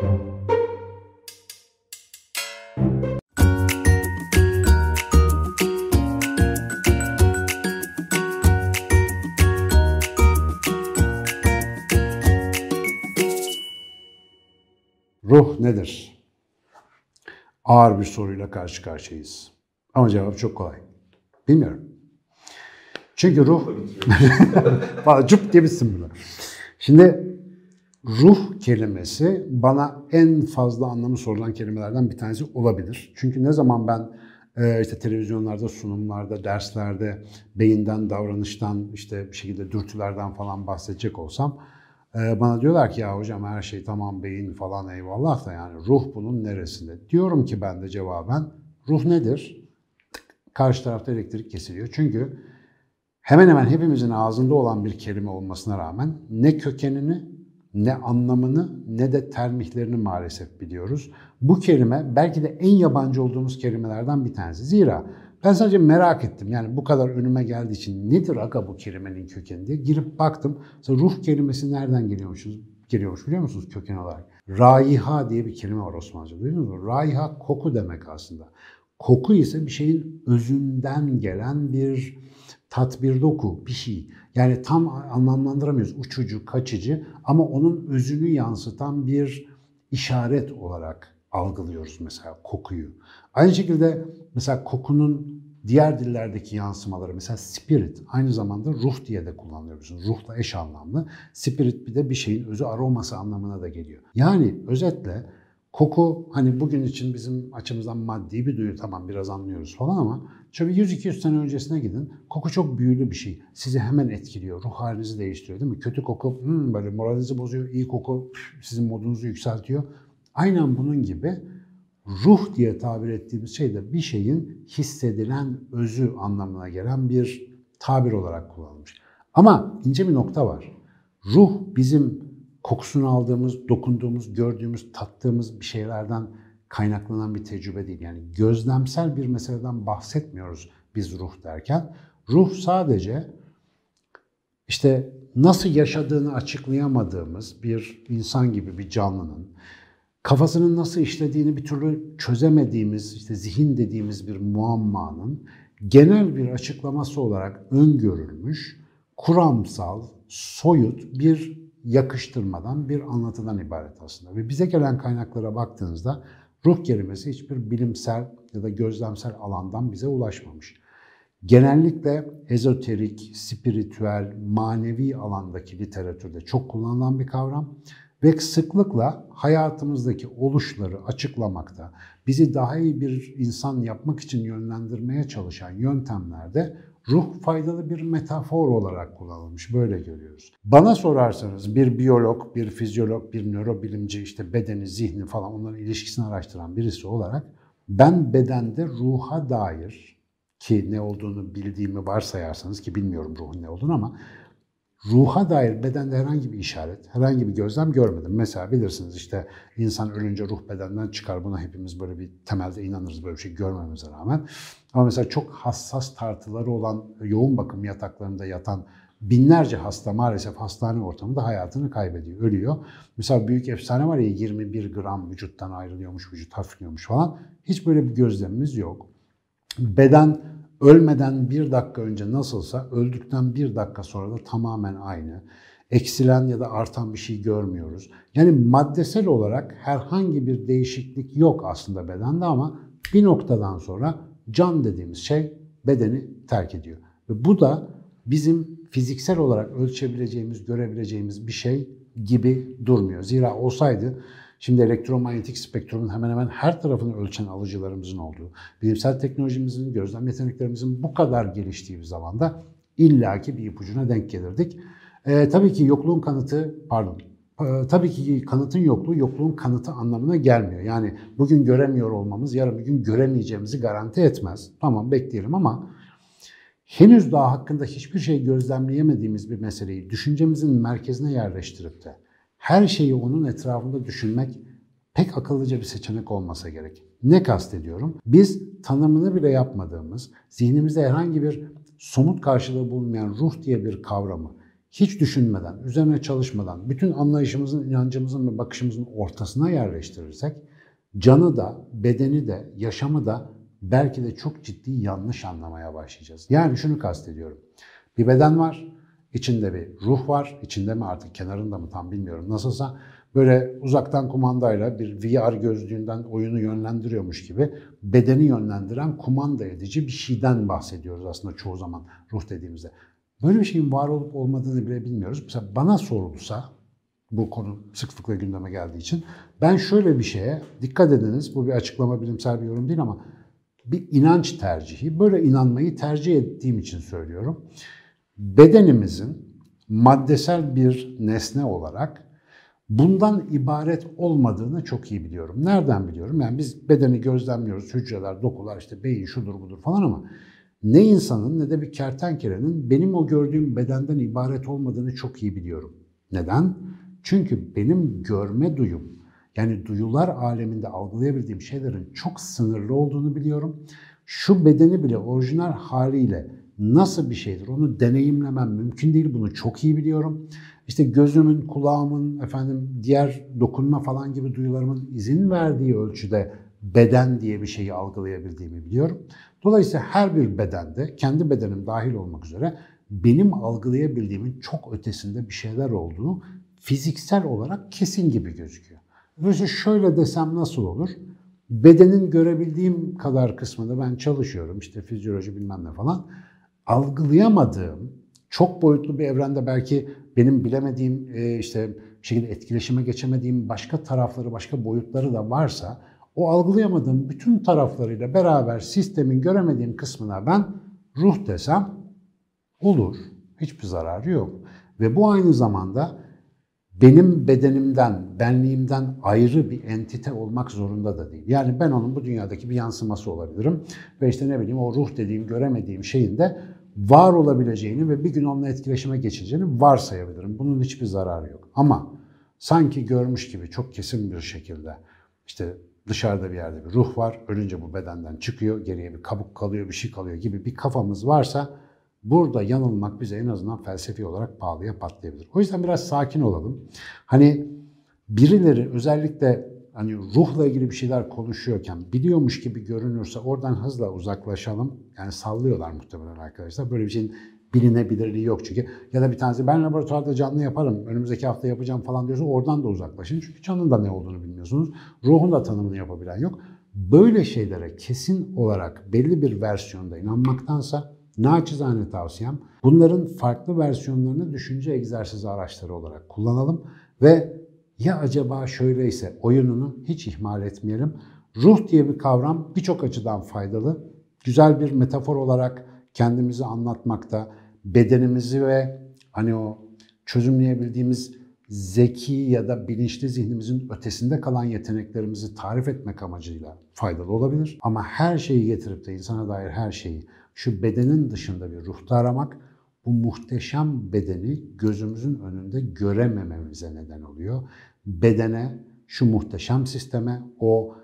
Ruh nedir? Ağır bir soruyla karşı karşıyayız. Ama cevap çok kolay. Bilmiyorum. Çünkü ruh... Valla cüp diye bitsin bunu. Şimdi ruh kelimesi bana en fazla anlamı sorulan kelimelerden bir tanesi olabilir. Çünkü ne zaman ben e, işte televizyonlarda, sunumlarda, derslerde beyinden, davranıştan, işte bir şekilde dürtülerden falan bahsedecek olsam e, bana diyorlar ki ya hocam her şey tamam beyin falan eyvallah da yani ruh bunun neresinde? Diyorum ki ben de cevaben ruh nedir? Karşı tarafta elektrik kesiliyor. Çünkü hemen hemen hepimizin ağzında olan bir kelime olmasına rağmen ne kökenini, ne anlamını, ne de termihlerini maalesef biliyoruz. Bu kelime belki de en yabancı olduğumuz kelimelerden bir tanesi. Zira ben sadece merak ettim. Yani bu kadar önüme geldiği için nedir aga bu kelimenin kökeni diye girip baktım. Mesela ruh kelimesi nereden geliyormuş, geliyormuş biliyor musunuz köken olarak? Raiha diye bir kelime var Osmanlıca. Duydunuz mu? Raiha koku demek aslında. Koku ise bir şeyin özünden gelen bir tat, bir doku, bir şey. Yani tam anlamlandıramıyoruz. Uçucu, kaçıcı ama onun özünü yansıtan bir işaret olarak algılıyoruz mesela kokuyu. Aynı şekilde mesela kokunun diğer dillerdeki yansımaları mesela spirit aynı zamanda ruh diye de kullanılıyor. Ruhla eş anlamlı. Spirit bir de bir şeyin özü aroması anlamına da geliyor. Yani özetle koku hani bugün için bizim açımızdan maddi bir duyu tamam biraz anlıyoruz falan ama şöyle 100-200 sene öncesine gidin. Koku çok büyülü bir şey. Sizi hemen etkiliyor. Ruh halinizi değiştiriyor değil mi? Kötü koku hmm, böyle moralinizi bozuyor. İyi koku sizin modunuzu yükseltiyor. Aynen bunun gibi ruh diye tabir ettiğimiz şey de bir şeyin hissedilen özü anlamına gelen bir tabir olarak kullanılmış. Ama ince bir nokta var. Ruh bizim kokusunu aldığımız, dokunduğumuz, gördüğümüz, tattığımız bir şeylerden kaynaklanan bir tecrübe değil. Yani gözlemsel bir meseleden bahsetmiyoruz biz ruh derken. Ruh sadece işte nasıl yaşadığını açıklayamadığımız bir insan gibi bir canlının kafasının nasıl işlediğini bir türlü çözemediğimiz, işte zihin dediğimiz bir muammanın genel bir açıklaması olarak öngörülmüş, kuramsal, soyut bir yakıştırmadan, bir anlatıdan ibaret aslında. Ve bize gelen kaynaklara baktığınızda ruh kelimesi hiçbir bilimsel ya da gözlemsel alandan bize ulaşmamış. Genellikle ezoterik, spiritüel, manevi alandaki literatürde çok kullanılan bir kavram ve sıklıkla hayatımızdaki oluşları açıklamakta, bizi daha iyi bir insan yapmak için yönlendirmeye çalışan yöntemlerde ruh faydalı bir metafor olarak kullanılmış. Böyle görüyoruz. Bana sorarsanız bir biyolog, bir fizyolog, bir nörobilimci işte bedeni, zihni falan onların ilişkisini araştıran birisi olarak ben bedende ruha dair ki ne olduğunu bildiğimi varsayarsanız ki bilmiyorum ruhun ne olduğunu ama ruha dair bedende herhangi bir işaret, herhangi bir gözlem görmedim. Mesela bilirsiniz işte insan ölünce ruh bedenden çıkar. Buna hepimiz böyle bir temelde inanırız böyle bir şey görmemize rağmen. Ama mesela çok hassas tartıları olan yoğun bakım yataklarında yatan binlerce hasta maalesef hastane ortamında hayatını kaybediyor, ölüyor. Mesela büyük efsane var ya 21 gram vücuttan ayrılıyormuş, vücut hafifliyormuş falan. Hiç böyle bir gözlemimiz yok. Beden Ölmeden bir dakika önce nasılsa öldükten bir dakika sonra da tamamen aynı. Eksilen ya da artan bir şey görmüyoruz. Yani maddesel olarak herhangi bir değişiklik yok aslında bedende ama bir noktadan sonra can dediğimiz şey bedeni terk ediyor. Ve bu da bizim fiziksel olarak ölçebileceğimiz, görebileceğimiz bir şey gibi durmuyor. Zira olsaydı Şimdi elektromanyetik spektrumun hemen hemen her tarafını ölçen alıcılarımızın olduğu, bilimsel teknolojimizin, gözlem yeteneklerimizin bu kadar geliştiği bir zamanda illaki bir ipucuna denk gelirdik. Ee, tabii ki yokluğun kanıtı, pardon, e, tabii ki kanıtın yokluğu yokluğun kanıtı anlamına gelmiyor. Yani bugün göremiyor olmamız yarın bir gün göremeyeceğimizi garanti etmez. Tamam bekleyelim ama henüz daha hakkında hiçbir şey gözlemleyemediğimiz bir meseleyi düşüncemizin merkezine yerleştirip de her şeyi onun etrafında düşünmek pek akıllıca bir seçenek olmasa gerek. Ne kastediyorum? Biz tanımını bile yapmadığımız, zihnimizde herhangi bir somut karşılığı bulunmayan ruh diye bir kavramı hiç düşünmeden, üzerine çalışmadan, bütün anlayışımızın, inancımızın ve bakışımızın ortasına yerleştirirsek, canı da, bedeni de, yaşamı da belki de çok ciddi yanlış anlamaya başlayacağız. Yani şunu kastediyorum. Bir beden var, içinde bir ruh var, içinde mi artık kenarında mı tam bilmiyorum. Nasılsa böyle uzaktan kumandayla bir VR gözlüğünden oyunu yönlendiriyormuş gibi bedeni yönlendiren kumanda edici bir şeyden bahsediyoruz aslında çoğu zaman ruh dediğimizde. Böyle bir şeyin var olup olmadığını bile bilmiyoruz. Mesela bana sorulsa, bu konu sıklıkla gündeme geldiği için, ben şöyle bir şeye, dikkat ediniz, bu bir açıklama, bilimsel bir yorum değil ama bir inanç tercihi, böyle inanmayı tercih ettiğim için söylüyorum. Bedenimizin maddesel bir nesne olarak bundan ibaret olmadığını çok iyi biliyorum. Nereden biliyorum? Yani biz bedeni gözlemliyoruz, hücreler, dokular, işte beyin şudur budur falan ama ne insanın ne de bir kertenkelenin benim o gördüğüm bedenden ibaret olmadığını çok iyi biliyorum. Neden? Çünkü benim görme duyum, yani duyular aleminde algılayabildiğim şeylerin çok sınırlı olduğunu biliyorum. Şu bedeni bile orijinal haliyle nasıl bir şeydir onu deneyimlemem mümkün değil. Bunu çok iyi biliyorum. İşte gözümün, kulağımın, efendim diğer dokunma falan gibi duyularımın izin verdiği ölçüde beden diye bir şeyi algılayabildiğimi biliyorum. Dolayısıyla her bir bedende, kendi bedenim dahil olmak üzere benim algılayabildiğimin çok ötesinde bir şeyler olduğu fiziksel olarak kesin gibi gözüküyor. Dolayısıyla şöyle desem nasıl olur? Bedenin görebildiğim kadar kısmında ben çalışıyorum, işte fizyoloji bilmem ne falan. Algılayamadığım, çok boyutlu bir evrende belki benim bilemediğim, e, işte bir şekilde etkileşime geçemediğim başka tarafları, başka boyutları da varsa o algılayamadığım bütün taraflarıyla beraber sistemin göremediğim kısmına ben ruh desem olur. Hiçbir zararı yok. Ve bu aynı zamanda benim bedenimden, benliğimden ayrı bir entite olmak zorunda da değil. Yani ben onun bu dünyadaki bir yansıması olabilirim. Ve işte ne bileyim o ruh dediğim, göremediğim şeyin de var olabileceğini ve bir gün onunla etkileşime geçeceğini varsayabilirim. Bunun hiçbir zararı yok. Ama sanki görmüş gibi çok kesin bir şekilde işte dışarıda bir yerde bir ruh var, ölünce bu bedenden çıkıyor, geriye bir kabuk kalıyor, bir şey kalıyor gibi bir kafamız varsa burada yanılmak bize en azından felsefi olarak pahalıya patlayabilir. O yüzden biraz sakin olalım. Hani birileri özellikle hani ruhla ilgili bir şeyler konuşuyorken biliyormuş gibi görünürse oradan hızla uzaklaşalım. Yani sallıyorlar muhtemelen arkadaşlar. Böyle bir şeyin bilinebilirliği yok çünkü. Ya da bir tanesi ben laboratuvarda canlı yaparım, önümüzdeki hafta yapacağım falan diyorsa oradan da uzaklaşın. Çünkü canın da ne olduğunu bilmiyorsunuz. Ruhun da tanımını yapabilen yok. Böyle şeylere kesin olarak belli bir versiyonda inanmaktansa naçizane tavsiyem bunların farklı versiyonlarını düşünce egzersizi araçları olarak kullanalım ve ya acaba şöyleyse oyununu hiç ihmal etmeyelim. Ruh diye bir kavram birçok açıdan faydalı. Güzel bir metafor olarak kendimizi anlatmakta, bedenimizi ve hani o çözümleyebildiğimiz zeki ya da bilinçli zihnimizin ötesinde kalan yeteneklerimizi tarif etmek amacıyla faydalı olabilir. Ama her şeyi getirip de insana dair her şeyi şu bedenin dışında bir ruhta aramak bu muhteşem bedeni gözümüzün önünde göremememize neden oluyor. Bedene, şu muhteşem sisteme, o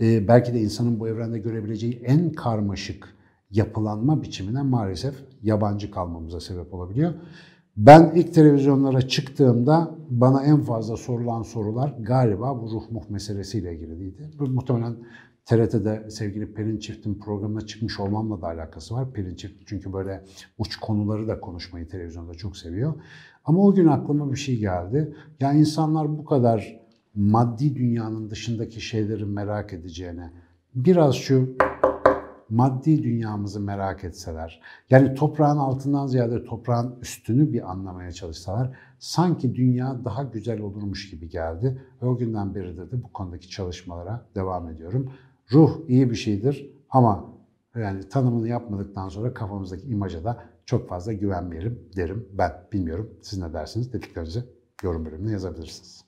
e, belki de insanın bu evrende görebileceği en karmaşık yapılanma biçimine maalesef yabancı kalmamıza sebep olabiliyor. Ben ilk televizyonlara çıktığımda bana en fazla sorulan sorular galiba bu ruh muh meselesiyle ilgiliydi. Bu muhtemelen TRT'de sevgili Pelin Çift'in programına çıkmış olmamla da alakası var. Pelin Çift çünkü böyle uç konuları da konuşmayı televizyonda çok seviyor. Ama o gün aklıma bir şey geldi. Ya insanlar bu kadar maddi dünyanın dışındaki şeyleri merak edeceğine biraz şu maddi dünyamızı merak etseler, yani toprağın altından ziyade toprağın üstünü bir anlamaya çalışsalar, sanki dünya daha güzel olurmuş gibi geldi. Ve o günden beri de, bu konudaki çalışmalara devam ediyorum. Ruh iyi bir şeydir ama yani tanımını yapmadıktan sonra kafamızdaki imaja da çok fazla güvenmeyelim derim ben. Bilmiyorum siz ne dersiniz? Dediklerinizi yorum bölümüne yazabilirsiniz.